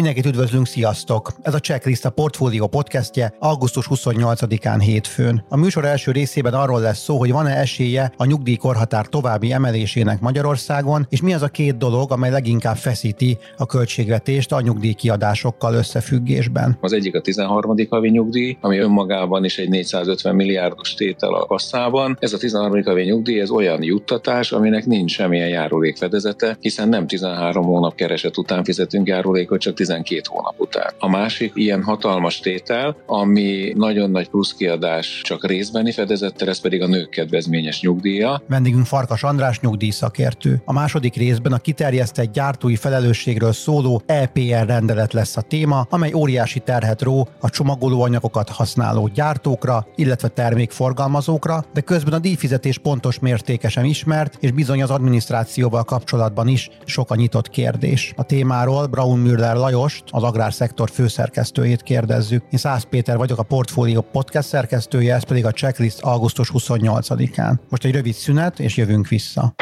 Mindenkit üdvözlünk, sziasztok! Ez a Checklist a Portfolio podcastje augusztus 28-án hétfőn. A műsor első részében arról lesz szó, hogy van-e esélye a nyugdíjkorhatár további emelésének Magyarországon, és mi az a két dolog, amely leginkább feszíti a költségvetést a nyugdíjkiadásokkal összefüggésben. Az egyik a 13. havi nyugdíj, ami önmagában is egy 450 milliárdos tétel a kasszában. Ez a 13. havi nyugdíj, ez olyan juttatás, aminek nincs semmilyen járulékfedezete, hiszen nem 13 hónap kereset után fizetünk járulékot, csak 12 hónap után. A másik ilyen hatalmas tétel, ami nagyon nagy plusz kiadás csak részbeni fedezettel, ez pedig a nők kedvezményes nyugdíja. Vendégünk Farkas András nyugdíjszakértő. A második részben a kiterjesztett gyártói felelősségről szóló EPR rendelet lesz a téma, amely óriási terhet ró a csomagolóanyagokat használó gyártókra, illetve termékforgalmazókra, de közben a díjfizetés pontos mértéke sem ismert, és bizony az adminisztrációval kapcsolatban is sok a nyitott kérdés. A témáról Braun Müller Lajost, az agrárszektor főszerkesztőjét kérdezzük. Én Szász Péter vagyok, a Portfolio podcast szerkesztője, ez pedig a checklist augusztus 28-án. Most egy rövid szünet, és jövünk vissza.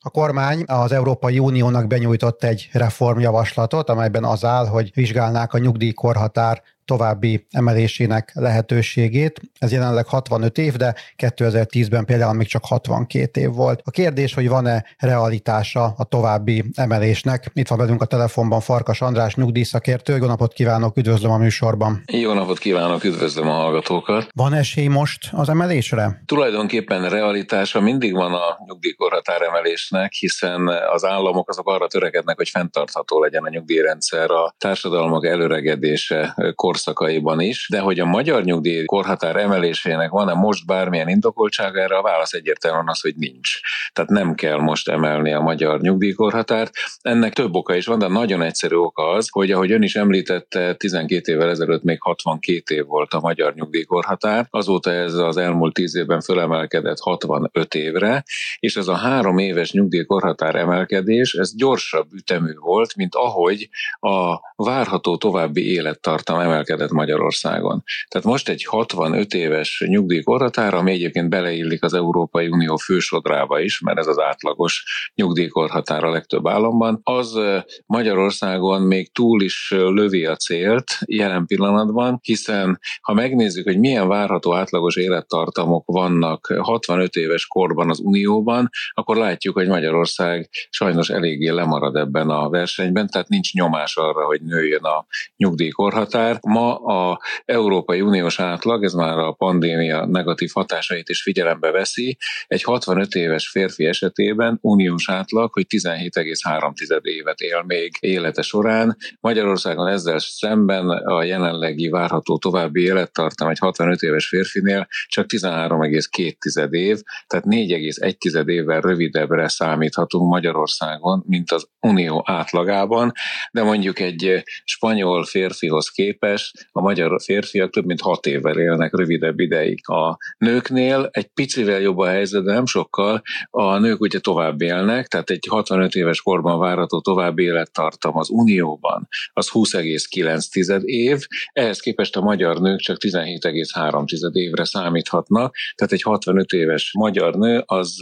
A kormány az Európai Uniónak benyújtott egy reformjavaslatot, amelyben az áll, hogy vizsgálnák a nyugdíjkorhatár további emelésének lehetőségét. Ez jelenleg 65 év, de 2010-ben például még csak 62 év volt. A kérdés, hogy van-e realitása a további emelésnek. Itt van velünk a telefonban Farkas András nyugdíjszakértő. Jó napot kívánok, üdvözlöm a műsorban. Jó napot kívánok, üdvözlöm a hallgatókat. Van esély most az emelésre? Tulajdonképpen realitása mindig van a nyugdíjkorhatár emelésnek, hiszen az államok azok arra törekednek, hogy fenntartható legyen a nyugdíjrendszer, a társadalmak előregedése, kor korszakaiban is, de hogy a magyar nyugdíj korhatár emelésének van-e most bármilyen indokoltsága erre, a válasz egyértelműen az, hogy nincs. Tehát nem kell most emelni a magyar nyugdíjkorhatárt. Ennek több oka is van, de nagyon egyszerű oka az, hogy ahogy ön is említette, 12 évvel ezelőtt még 62 év volt a magyar nyugdíjkorhatár, azóta ez az elmúlt 10 évben fölemelkedett 65 évre, és ez a három éves nyugdíjkorhatár emelkedés, ez gyorsabb ütemű volt, mint ahogy a várható további élettartam emelkedés emelkedett Magyarországon. Tehát most egy 65 éves nyugdíjkorhatár, ami egyébként beleillik az Európai Unió fősodrába is, mert ez az átlagos nyugdíjkorhatár a legtöbb államban, az Magyarországon még túl is lövi a célt jelen pillanatban, hiszen ha megnézzük, hogy milyen várható átlagos élettartamok vannak 65 éves korban az Unióban, akkor látjuk, hogy Magyarország sajnos eléggé lemarad ebben a versenyben, tehát nincs nyomás arra, hogy nőjön a nyugdíjkorhatár. Ma a Európai Uniós átlag, ez már a pandémia negatív hatásait is figyelembe veszi, egy 65 éves férfi esetében uniós átlag, hogy 17,3 évet él még élete során. Magyarországon ezzel szemben a jelenlegi várható további élettartam egy 65 éves férfinél csak 13,2 év, tehát 4,1 évvel rövidebbre számíthatunk Magyarországon, mint az unió átlagában, de mondjuk egy spanyol férfihoz képest képest a magyar férfiak több mint hat évvel élnek rövidebb ideig. A nőknél egy picivel jobb a helyzet, de nem sokkal. A nők ugye tovább élnek, tehát egy 65 éves korban várható további élettartam az Unióban, az 20,9 év, ehhez képest a magyar nők csak 17,3 évre számíthatnak, tehát egy 65 éves magyar nő az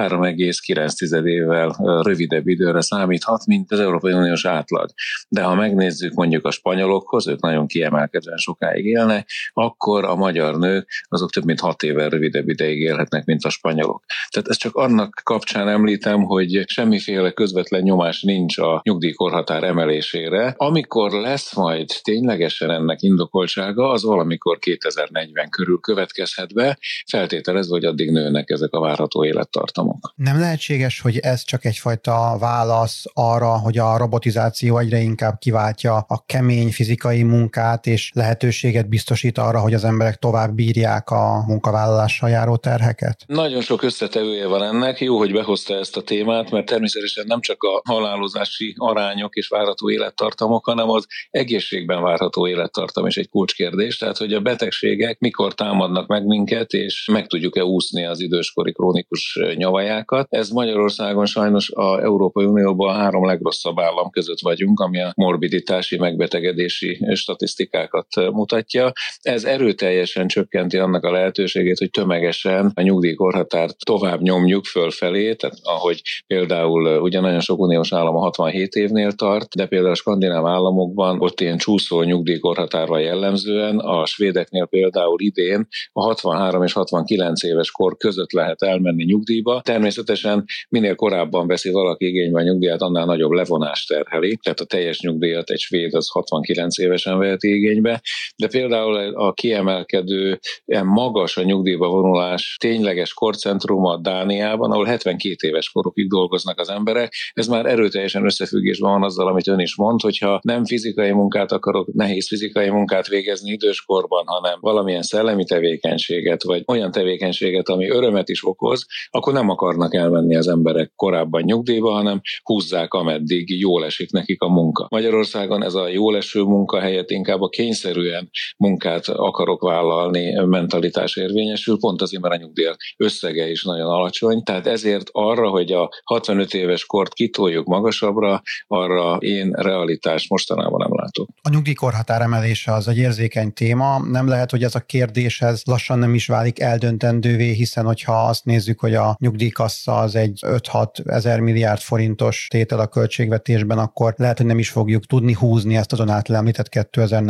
3,9 évvel rövidebb időre számíthat, mint az Európai Uniós átlag. De ha megnézzük mondjuk a spanyolokhoz, ők nagyon ki kiemelkedően sokáig élnek, akkor a magyar nők azok több mint hat évvel rövidebb ideig élhetnek, mint a spanyolok. Tehát ezt csak annak kapcsán említem, hogy semmiféle közvetlen nyomás nincs a nyugdíjkorhatár emelésére. Amikor lesz majd ténylegesen ennek indokoltsága, az valamikor 2040 körül következhet be, feltételezve, hogy addig nőnek ezek a várható élettartamok. Nem lehetséges, hogy ez csak egyfajta válasz arra, hogy a robotizáció egyre inkább kiváltja a kemény fizikai munkát, munkát és lehetőséget biztosít arra, hogy az emberek tovább bírják a munkavállalással járó terheket? Nagyon sok összetevője van ennek. Jó, hogy behozta ezt a témát, mert természetesen nem csak a halálozási arányok és várható élettartamok, hanem az egészségben várható élettartam is egy kulcskérdés. Tehát, hogy a betegségek mikor támadnak meg minket, és meg tudjuk-e úszni az időskori krónikus nyavajákat. Ez Magyarországon sajnos a Európai Unióban a három legrosszabb állam között vagyunk, ami a morbidity invaliditási, megbetegedési statisztikákat mutatja. Ez erőteljesen csökkenti annak a lehetőségét, hogy tömegesen a nyugdíjkorhatárt tovább nyomjuk fölfelé, tehát ahogy például ugye nagyon sok uniós állam a 67 évnél tart, de például a skandináv államokban ott ilyen csúszó nyugdíjkorhatárval jellemzően, a svédeknél például idén a 63 és 69 éves kor között lehet elmenni nyugdíjba. Természetesen minél korábban veszi valaki igénybe a nyugdíjat, annál nagyobb levonást terheli, tehát a teljes nyugdíjat egy svéd az 69 évesen veheti igénybe, de például a kiemelkedő, magas a nyugdíjba vonulás tényleges korcentruma Dániában, ahol 72 éves korokig dolgoznak az emberek, ez már erőteljesen összefüggésben van azzal, amit ön is mond, hogyha nem fizikai munkát akarok, nehéz fizikai munkát végezni időskorban, hanem valamilyen szellemi tevékenységet, vagy olyan tevékenységet, ami örömet is okoz, akkor nem akarnak elmenni az emberek korábban nyugdíjba, hanem húzzák, ameddig jól esik nekik a munka. Magyarországon ez a jól eső munka helyett inkább a kényszerűen munkát akarok vállalni mentalitás érvényesül, pont azért, mert a nyugdíj összege is nagyon alacsony. Tehát ezért arra, hogy a 65 éves kort kitoljuk magasabbra, arra én realitás mostanában nem látok. A nyugdíjkorhatár emelése az egy érzékeny téma. Nem lehet, hogy ez a kérdés ez lassan nem is válik eldöntendővé, hiszen hogyha azt nézzük, hogy a nyugdíjkassa az egy 5-6 ezer milliárd forintos tétel a költségvetésben, akkor lehet, hogy nem is fogjuk tudni húzni ezt azon által említett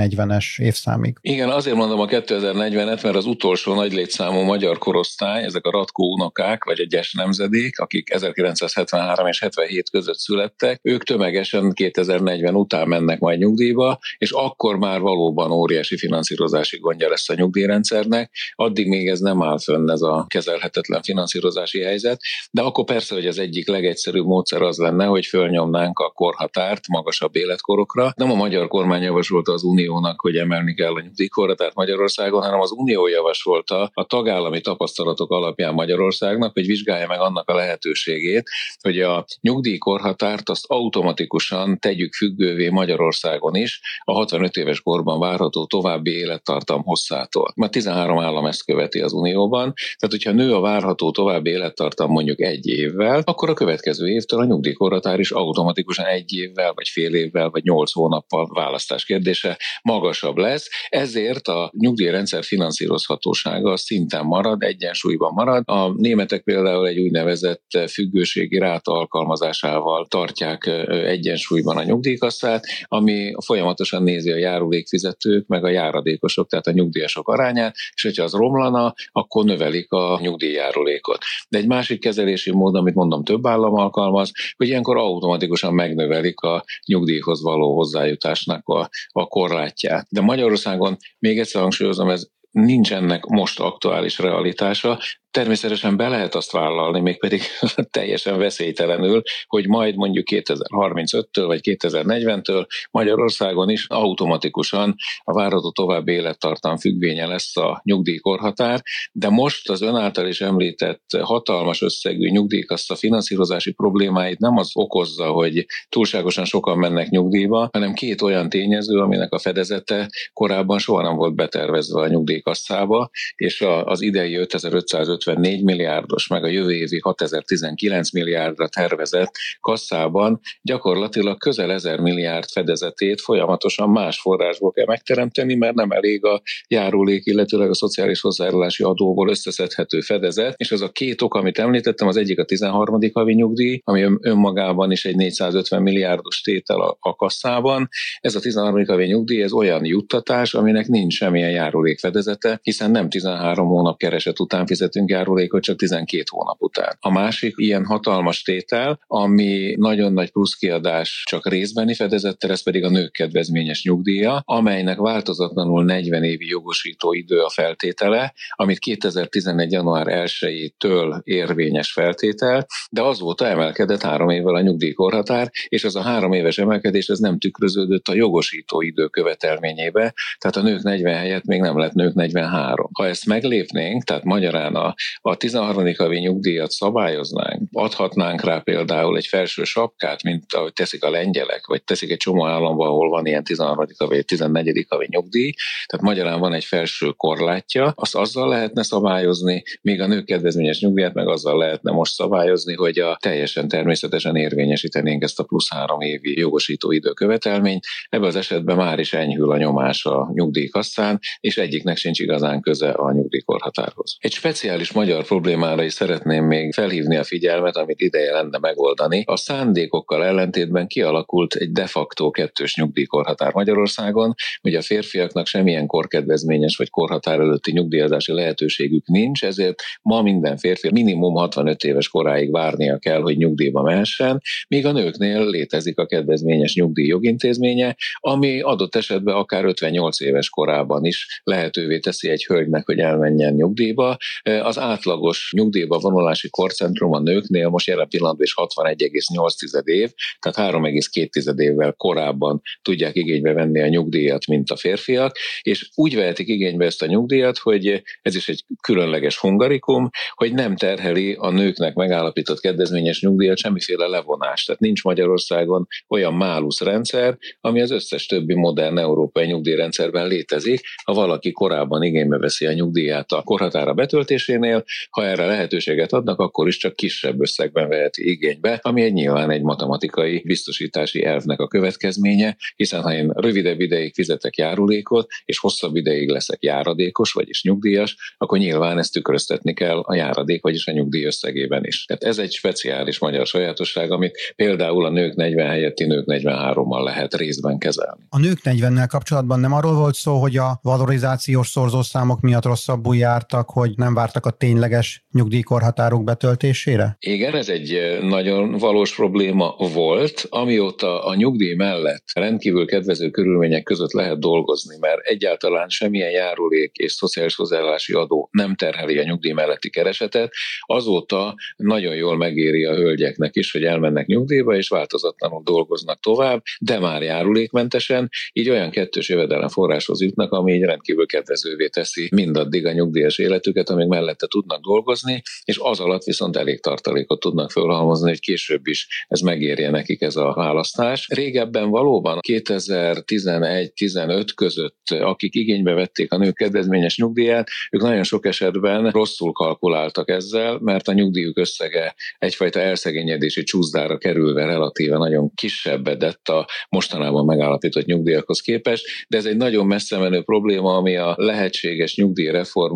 2040-es évszámig. Igen, azért mondom a 2040-et, mert az utolsó nagy létszámú magyar korosztály, ezek a Ratkó unokák, vagy egyes nemzedék, akik 1973 és 77 között születtek, ők tömegesen 2040 után mennek majd nyugdíjba, és akkor már valóban óriási finanszírozási gondja lesz a nyugdíjrendszernek, addig még ez nem áll fönn ez a kezelhetetlen finanszírozási helyzet, de akkor persze, hogy az egyik legegyszerűbb módszer az lenne, hogy fölnyomnánk a korhatárt magasabb életkorokra. Nem a magyar kormány javasolta az Uniónak, hogy emelni kell a nyugdíjkorhatárt Magyarországon, hanem az Unió javasolta a tagállami tapasztalatok alapján Magyarországnak, hogy vizsgálja meg annak a lehetőségét, hogy a nyugdíjkorhatárt azt automatikusan tegyük függővé Magyarországon is a 65 éves korban várható további élettartam hosszától. Már 13 állam ezt követi az Unióban, tehát hogyha nő a várható további élettartam mondjuk egy évvel, akkor a következő évtől a nyugdíjkorhatár is automatikusan egy évvel, vagy fél évvel, vagy nyolc hónappal választás kérdése magasabb lesz. Ezért a nyugdíjrendszer finanszírozhatósága szinten marad, egyensúlyban marad. A németek például egy úgynevezett függőségi ráta alkalmazásával tartják egyensúlyban a nyugdíjkasszát, ami folyamatosan nézi a járulékfizetők, meg a járadékosok, tehát a nyugdíjasok arányát, és hogyha az romlana, akkor növelik a nyugdíjjárulékot. De egy másik kezelési mód, amit mondom több állam alkalmaz, hogy ilyenkor automatikusan megnövelik a nyugdíjhoz való hozzájutásnak a, a korlátját. De Magyarországon még egyszer hangsúlyozom, ez nincs ennek most aktuális realitása, Természetesen be lehet azt vállalni, mégpedig teljesen veszélytelenül, hogy majd mondjuk 2035-től vagy 2040-től Magyarországon is automatikusan a várható további élettartam függvénye lesz a nyugdíjkorhatár, de most az ön által is említett hatalmas összegű nyugdíjkassa finanszírozási problémáit nem az okozza, hogy túlságosan sokan mennek nyugdíjba, hanem két olyan tényező, aminek a fedezete korábban soha nem volt betervezve a nyugdíjkasszába, és az idei 5550 54 milliárdos, meg a jövő évi 6019 milliárdra tervezett kasszában gyakorlatilag közel 1000 milliárd fedezetét folyamatosan más forrásból kell megteremteni, mert nem elég a járulék, illetőleg a szociális hozzájárulási adóból összeszedhető fedezet, és az a két ok, amit említettem, az egyik a 13. havi nyugdíj, ami önmagában is egy 450 milliárdos tétel a, a kasszában. Ez a 13. havi nyugdíj, ez olyan juttatás, aminek nincs semmilyen járulékfedezete, hiszen nem 13 hónap kereset után fizetünk járulékot csak 12 hónap után. A másik ilyen hatalmas tétel, ami nagyon nagy plusz kiadás csak részbeni fedezettel, ez pedig a nők kedvezményes nyugdíja, amelynek változatlanul 40 évi jogosító idő a feltétele, amit 2011. január 1-től érvényes feltétel, de azóta emelkedett három évvel a nyugdíjkorhatár, és az a három éves emelkedés ez nem tükröződött a jogosító idő követelményébe, tehát a nők 40 helyett még nem lett nők 43. Ha ezt meglépnénk, tehát magyarán a a 13. havi nyugdíjat szabályoznánk, adhatnánk rá például egy felső sapkát, mint ahogy teszik a lengyelek, vagy teszik egy csomó államban, ahol van ilyen 13. vagy 14. havi nyugdíj, tehát magyarán van egy felső korlátja, azt azzal lehetne szabályozni, míg a nők kedvezményes nyugdíjat meg azzal lehetne most szabályozni, hogy a teljesen természetesen érvényesítenénk ezt a plusz három évi jogosító időkövetelményt. Ebben az esetben már is enyhül a nyomás a nyugdíjkasszán, és egyiknek sincs igazán köze a nyugdíjkorhatárhoz. Egy speciális magyar problémára is szeretném még felhívni a figyelmet, amit ideje lenne megoldani. A szándékokkal ellentétben kialakult egy de facto kettős nyugdíjkorhatár Magyarországon. Ugye a férfiaknak semmilyen korkedvezményes vagy korhatár előtti nyugdíjazási lehetőségük nincs, ezért ma minden férfi minimum 65 éves koráig várnia kell, hogy nyugdíjba mehessen, míg a nőknél létezik a kedvezményes nyugdíj jogintézménye, ami adott esetben akár 58 éves korában is lehetővé teszi egy hölgynek, hogy elmenjen nyugdíjba. Az átlagos nyugdíjba vonulási korcentrum a nőknél most jelen pillanatban is 61,8 év, tehát 3,2 évvel korábban tudják igénybe venni a nyugdíjat, mint a férfiak, és úgy vehetik igénybe ezt a nyugdíjat, hogy ez is egy különleges hungarikum, hogy nem terheli a nőknek megállapított kedvezményes nyugdíjat semmiféle levonás. Tehát nincs Magyarországon olyan málusz rendszer, ami az összes többi modern európai nyugdíjrendszerben létezik. Ha valaki korábban igénybe veszi a nyugdíját a korhatára betöltésénél, ha erre lehetőséget adnak, akkor is csak kisebb összegben veheti igénybe, ami egy nyilván egy matematikai biztosítási elvnek a következménye, hiszen ha én rövidebb ideig fizetek járulékot, és hosszabb ideig leszek járadékos, vagyis nyugdíjas, akkor nyilván ezt tükröztetni kell a járadék, vagyis a nyugdíj összegében is. Tehát ez egy speciális magyar sajátosság, amit például a nők 40 helyetti nők 43-mal lehet részben kezelni. A nők 40-nel kapcsolatban nem arról volt szó, hogy a valorizációs szorzószámok miatt rosszabbul jártak, hogy nem vártak a tényleges nyugdíjkorhatárok betöltésére? Igen, ez egy nagyon valós probléma volt, amióta a nyugdíj mellett rendkívül kedvező körülmények között lehet dolgozni, mert egyáltalán semmilyen járulék és szociális hozzáállási adó nem terheli a nyugdíj melletti keresetet, azóta nagyon jól megéri a hölgyeknek is, hogy elmennek nyugdíjba, és változatlanul dolgoznak tovább, de már járulékmentesen, így olyan kettős jövedelem forráshoz jutnak, ami így rendkívül kedvezővé teszi mindaddig a nyugdíjas életüket, amíg mellette tudnak dolgozni, és az alatt viszont elég tartalékot tudnak fölhalmozni, hogy később is ez megérje nekik ez a választás. Régebben valóban 2011-15 között, akik igénybe vették a nők kedvezményes nyugdíját, ők nagyon sok esetben rosszul kalkuláltak ezzel, mert a nyugdíjuk összege egyfajta elszegényedési csúszdára kerülve relatíve nagyon kisebbedett a mostanában megállapított nyugdíjakhoz képest, de ez egy nagyon messze menő probléma, ami a lehetséges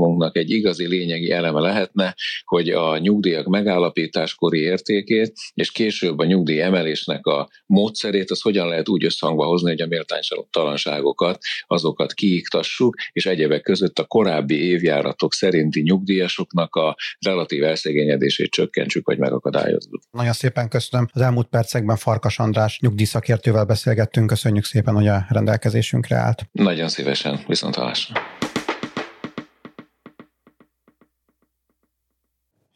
nyugdíjreformunknak egy igazi lényegi eleme lehetne, hogy a nyugdíjak megállapításkori értékét és később a nyugdíj emelésnek a módszerét, az hogyan lehet úgy összhangba hozni, hogy a méltánytalanságokat, azokat kiiktassuk, és egyebek között a korábbi évjáratok szerinti nyugdíjasoknak a relatív elszegényedését csökkentsük, vagy megakadályozzuk. Nagyon szépen köszönöm. Az elmúlt percekben Farkas András nyugdíjszakértővel beszélgettünk. Köszönjük szépen, hogy a rendelkezésünkre állt. Nagyon szívesen. Viszont hallásra.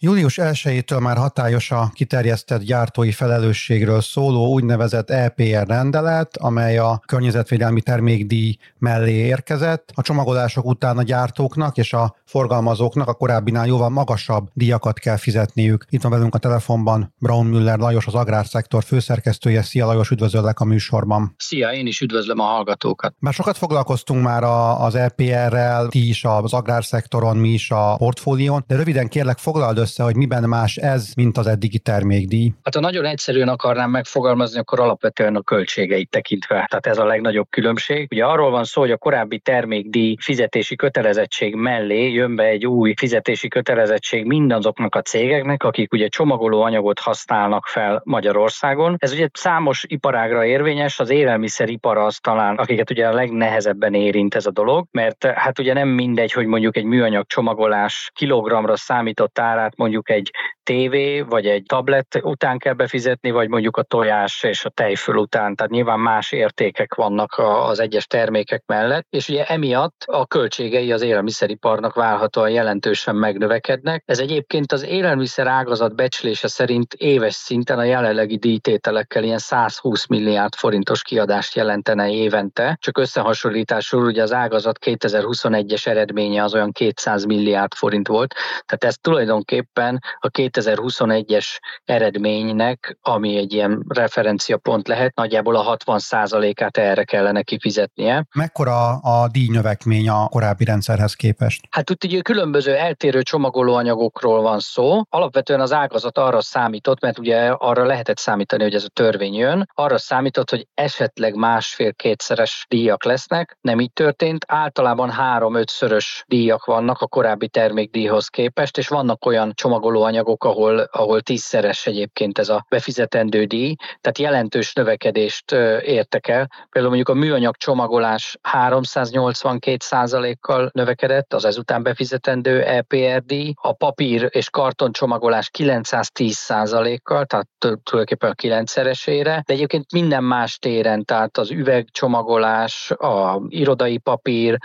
Július 1-től már hatályos a kiterjesztett gyártói felelősségről szóló úgynevezett EPR rendelet, amely a környezetvédelmi termékdíj mellé érkezett. A csomagolások után a gyártóknak és a forgalmazóknak a korábbinál jóval magasabb díjakat kell fizetniük. Itt van velünk a telefonban Braun Müller Lajos, az agrárszektor főszerkesztője. Szia Lajos, üdvözöllek a műsorban. Szia, én is üdvözlöm a hallgatókat. Már sokat foglalkoztunk már az EPR-rel, ti is az agrárszektoron, mi is a portfólión, de röviden kérlek foglald össze, hogy miben más ez, mint az eddigi termékdíj? Hát ha nagyon egyszerűen akarnám megfogalmazni, akkor alapvetően a költségeit tekintve. Tehát ez a legnagyobb különbség. Ugye arról van szó, hogy a korábbi termékdíj fizetési kötelezettség mellé jön be egy új fizetési kötelezettség mindazoknak a cégeknek, akik ugye csomagoló anyagot használnak fel Magyarországon. Ez ugye számos iparágra érvényes, az élelmiszeripar az talán, akiket ugye a legnehezebben érint ez a dolog, mert hát ugye nem mindegy, hogy mondjuk egy műanyag csomagolás kilogramra számított árát mondjuk egy tévé vagy egy tablet után kell befizetni, vagy mondjuk a tojás és a tejföl után. Tehát nyilván más értékek vannak az egyes termékek mellett, és ugye emiatt a költségei az élelmiszeriparnak válhatóan jelentősen megnövekednek. Ez egyébként az élelmiszer ágazat becslése szerint éves szinten a jelenlegi díjtételekkel ilyen 120 milliárd forintos kiadást jelentene évente. Csak összehasonlításul ugye az ágazat 2021-es eredménye az olyan 200 milliárd forint volt, tehát ez tulajdonképpen a 2021-es eredménynek, ami egy ilyen referenciapont lehet, nagyjából a 60%-át erre kellene kifizetnie. Mekkora a díjnövekmény a korábbi rendszerhez képest? Hát itt ugye különböző eltérő csomagolóanyagokról van szó. Alapvetően az ágazat arra számított, mert ugye arra lehetett számítani, hogy ez a törvény jön, arra számított, hogy esetleg másfél-kétszeres díjak lesznek. Nem így történt. Általában három-ötszörös díjak vannak a korábbi termékdíjhoz képest, és vannak olyan csomagolóanyagok, ahol, ahol tízszeres egyébként ez a befizetendő díj, tehát jelentős növekedést értek el. Például mondjuk a műanyag csomagolás 382%-kal növekedett, az ezután befizetendő EPRD, a papír és karton csomagolás 910%-kal, tehát tulajdonképpen a kilencszeresére, de egyébként minden más téren, tehát az üvegcsomagolás, a irodai papír,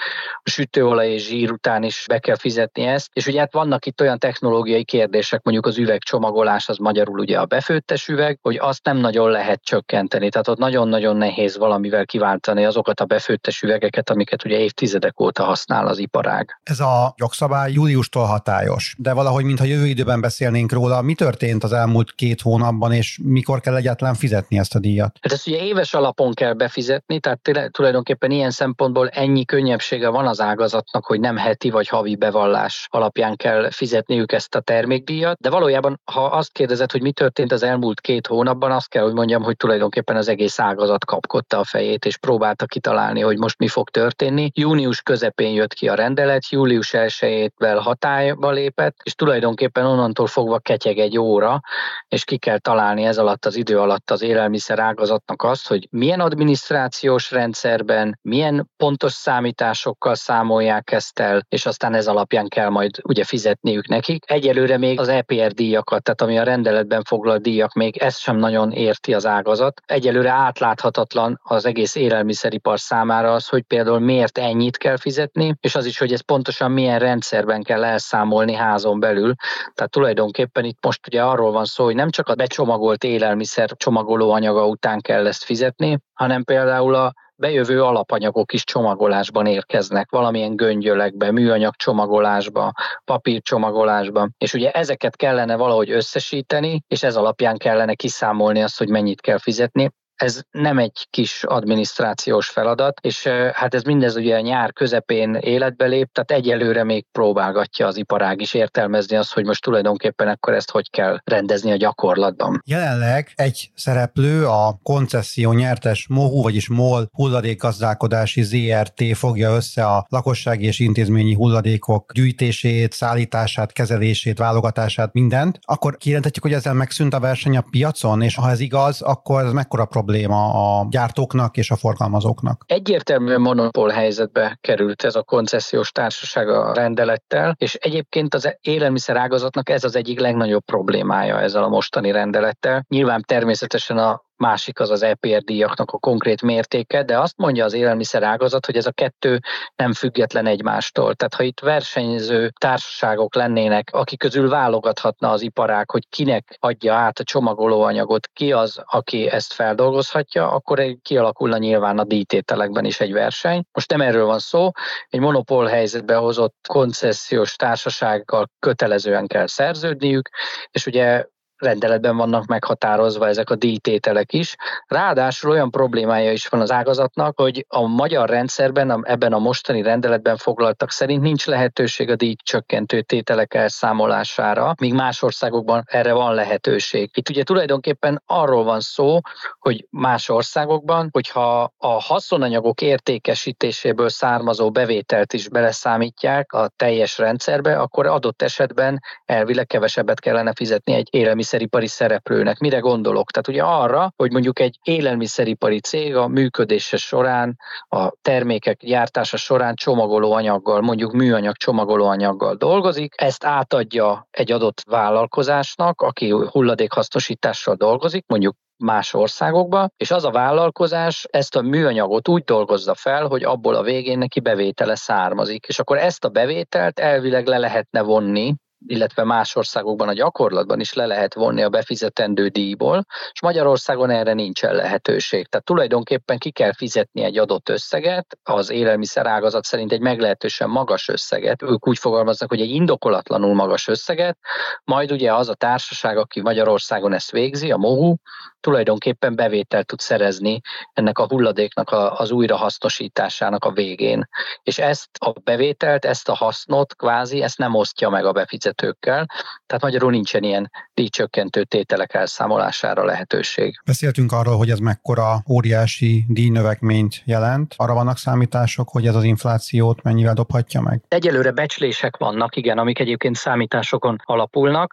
a sütőolaj és zsír után is be kell fizetni ezt, és ugye hát vannak itt olyan technológiai kérdések, mondjuk az üvegcsomagolás, az magyarul ugye a befőttes üveg, hogy azt nem nagyon lehet csökkenteni, tehát ott nagyon-nagyon nehéz valamivel kiváltani azokat a befőttes üvegeket, amiket ugye évtizedek óta használ az iparág. Ez a jogszabály júliustól hatályos, de valahogy, mintha jövő időben beszélnénk róla, mi történt az elmúlt két hónapban, és mikor kell egyáltalán fizetni ezt a díjat? Hát ezt ugye éves alapon kell befizetni, tehát tulajdonképpen ilyen szempontból ennyi könnyebbsége van az ágazatnak, hogy nem heti vagy havi bevallás alapján kell fizetniük ezt a termékdíjat, de valójában, ha azt kérdezed, hogy mi történt az elmúlt két hónapban, azt kell, hogy mondjam, hogy tulajdonképpen az egész ágazat kapkodta a fejét, és próbálta kitalálni, hogy most mi fog történni. Június közepén jött ki a rendelet, július 1-ével hatályba lépett, és tulajdonképpen onnantól fogva ketyeg egy óra, és ki kell találni ez alatt az idő alatt az élelmiszer ágazatnak azt, hogy milyen adminisztrációs rendszerben, milyen pontos számításokkal számolják ezt el, és aztán ez alapján kell majd ugye fizetniük nekik. Egyelőre még az EPR díjakat, tehát ami a rendeletben foglalt díjak, még ezt sem nagyon érti az ágazat. Egyelőre átláthatatlan az egész élelmiszeripar számára az, hogy például miért ennyit kell fizetni, és az is, hogy ez pontosan milyen rendszerben kell elszámolni házon belül. Tehát tulajdonképpen itt most ugye arról van szó, hogy nem csak a becsomagolt élelmiszer csomagoló anyaga után kell ezt fizetni, hanem például a bejövő alapanyagok is csomagolásban érkeznek, valamilyen göngyölekbe, műanyag csomagolásba, papír csomagolásba, és ugye ezeket kellene valahogy összesíteni, és ez alapján kellene kiszámolni azt, hogy mennyit kell fizetni. Ez nem egy kis adminisztrációs feladat, és hát ez mindez ugye a nyár közepén életbe lép, tehát egyelőre még próbálgatja az iparág is értelmezni azt, hogy most tulajdonképpen akkor ezt hogy kell rendezni a gyakorlatban. Jelenleg egy szereplő, a koncesszió nyertes MOHU, vagyis MOL hulladékgazdálkodási ZRT fogja össze a lakossági és intézményi hulladékok gyűjtését, szállítását, kezelését, válogatását, mindent, akkor kijelenthetjük, hogy ezzel megszűnt a verseny a piacon, és ha ez igaz, akkor ez mekkora probléma probléma a gyártóknak és a forgalmazóknak. Egyértelműen monopól helyzetbe került ez a koncesziós társaság a rendelettel, és egyébként az élelmiszer ágazatnak ez az egyik legnagyobb problémája ezzel a mostani rendelettel. Nyilván természetesen a másik az az EPR díjaknak a konkrét mértéke, de azt mondja az élelmiszer ágazat, hogy ez a kettő nem független egymástól. Tehát ha itt versenyző társaságok lennének, akik közül válogathatna az iparág, hogy kinek adja át a csomagolóanyagot, ki az, aki ezt feldolgozhatja, akkor kialakulna nyilván a díjtételekben is egy verseny. Most nem erről van szó, egy monopól helyzetbe hozott koncesziós társasággal kötelezően kell szerződniük, és ugye rendeletben vannak meghatározva ezek a díjtételek is. Ráadásul olyan problémája is van az ágazatnak, hogy a magyar rendszerben, ebben a mostani rendeletben foglaltak szerint nincs lehetőség a díjcsökkentő tételek elszámolására, míg más országokban erre van lehetőség. Itt ugye tulajdonképpen arról van szó, hogy más országokban, hogyha a haszonanyagok értékesítéséből származó bevételt is beleszámítják a teljes rendszerbe, akkor adott esetben elvileg kevesebbet kellene fizetni egy élelmiszer élelmiszeripari szereplőnek. Mire gondolok? Tehát ugye arra, hogy mondjuk egy élelmiszeripari cég a működése során, a termékek gyártása során csomagolóanyaggal, mondjuk műanyag csomagolóanyaggal dolgozik, ezt átadja egy adott vállalkozásnak, aki hulladékhasznosítással dolgozik, mondjuk más országokba, és az a vállalkozás ezt a műanyagot úgy dolgozza fel, hogy abból a végén neki bevétele származik. És akkor ezt a bevételt elvileg le lehetne vonni illetve más országokban a gyakorlatban is le lehet vonni a befizetendő díjból, és Magyarországon erre nincsen lehetőség. Tehát tulajdonképpen ki kell fizetni egy adott összeget, az élelmiszer ágazat szerint egy meglehetősen magas összeget, ők úgy fogalmaznak, hogy egy indokolatlanul magas összeget, majd ugye az a társaság, aki Magyarországon ezt végzi, a MOHU, tulajdonképpen bevételt tud szerezni ennek a hulladéknak a, az újrahasznosításának a végén. És ezt a bevételt, ezt a hasznot kvázi, ezt nem osztja meg a befizetőkkel, tehát magyarul nincsen ilyen díjcsökkentő tételek elszámolására lehetőség. Beszéltünk arról, hogy ez mekkora óriási díjnövekményt jelent. Arra vannak számítások, hogy ez az inflációt mennyivel dobhatja meg? Egyelőre becslések vannak, igen, amik egyébként számításokon alapulnak.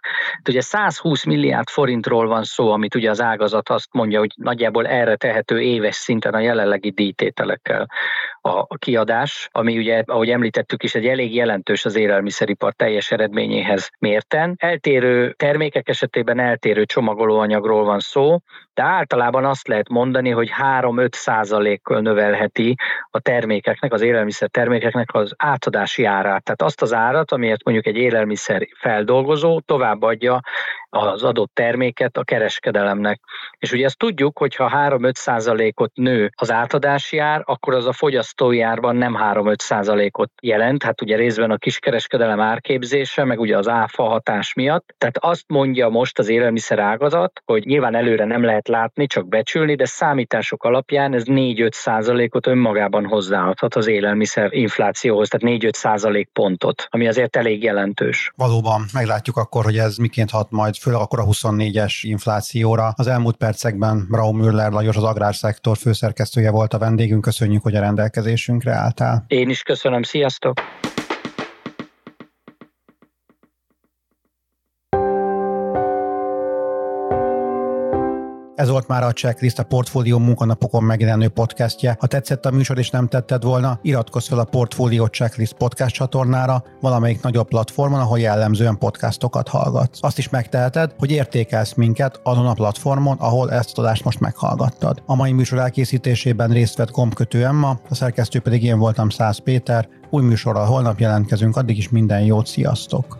Ugye 120 milliárd forintról van szó, amit ugye az ágazat azt mondja, hogy nagyjából erre tehető éves szinten a jelenlegi díjtételekkel a kiadás, ami ugye, ahogy említettük is, egy elég jelentős az élelmiszeripar teljes eredményéhez mérten. Eltérő termékek esetében eltérő csomagolóanyagról van szó, de általában azt lehet mondani, hogy 3-5 százalékkal növelheti a termékeknek, az élelmiszer termékeknek az átadási árát. Tehát azt az árat, amiért mondjuk egy élelmiszer feldolgozó továbbadja az adott terméket a kereskedelemnek. És ugye ezt tudjuk, hogy ha 3-5 százalékot nő az átadási ár, akkor az a fogyasztói árban nem 3-5 százalékot jelent, hát ugye részben a kiskereskedelem árképzése, meg ugye az áfa hatás miatt. Tehát azt mondja most az élelmiszer ágazat, hogy nyilván előre nem lehet látni, csak becsülni, de számítások alapján ez 4-5 százalékot önmagában hozzáadhat az élelmiszer inflációhoz, tehát 4-5 százalék pontot, ami azért elég jelentős. Valóban, meglátjuk akkor, hogy ez miként hat majd főleg akkor a 24-es inflációra. Az elmúlt percekben Raúl Müller Lajos, az agrárszektor főszerkesztője volt a vendégünk. Köszönjük, hogy a rendelkezésünkre álltál. Én is köszönöm, sziasztok! Ez volt már a Checklist, a Portfólió munkanapokon megjelenő podcastje. Ha tetszett a műsor és nem tetted volna, iratkozz fel a Portfólió Checklist podcast csatornára, valamelyik nagyobb platformon, ahol jellemzően podcastokat hallgatsz. Azt is megteheted, hogy értékelsz minket azon a platformon, ahol ezt a adást most meghallgattad. A mai műsor elkészítésében részt vett gombkötő Emma, a szerkesztő pedig én voltam Száz Péter. Új műsorral holnap jelentkezünk, addig is minden jót, sziasztok!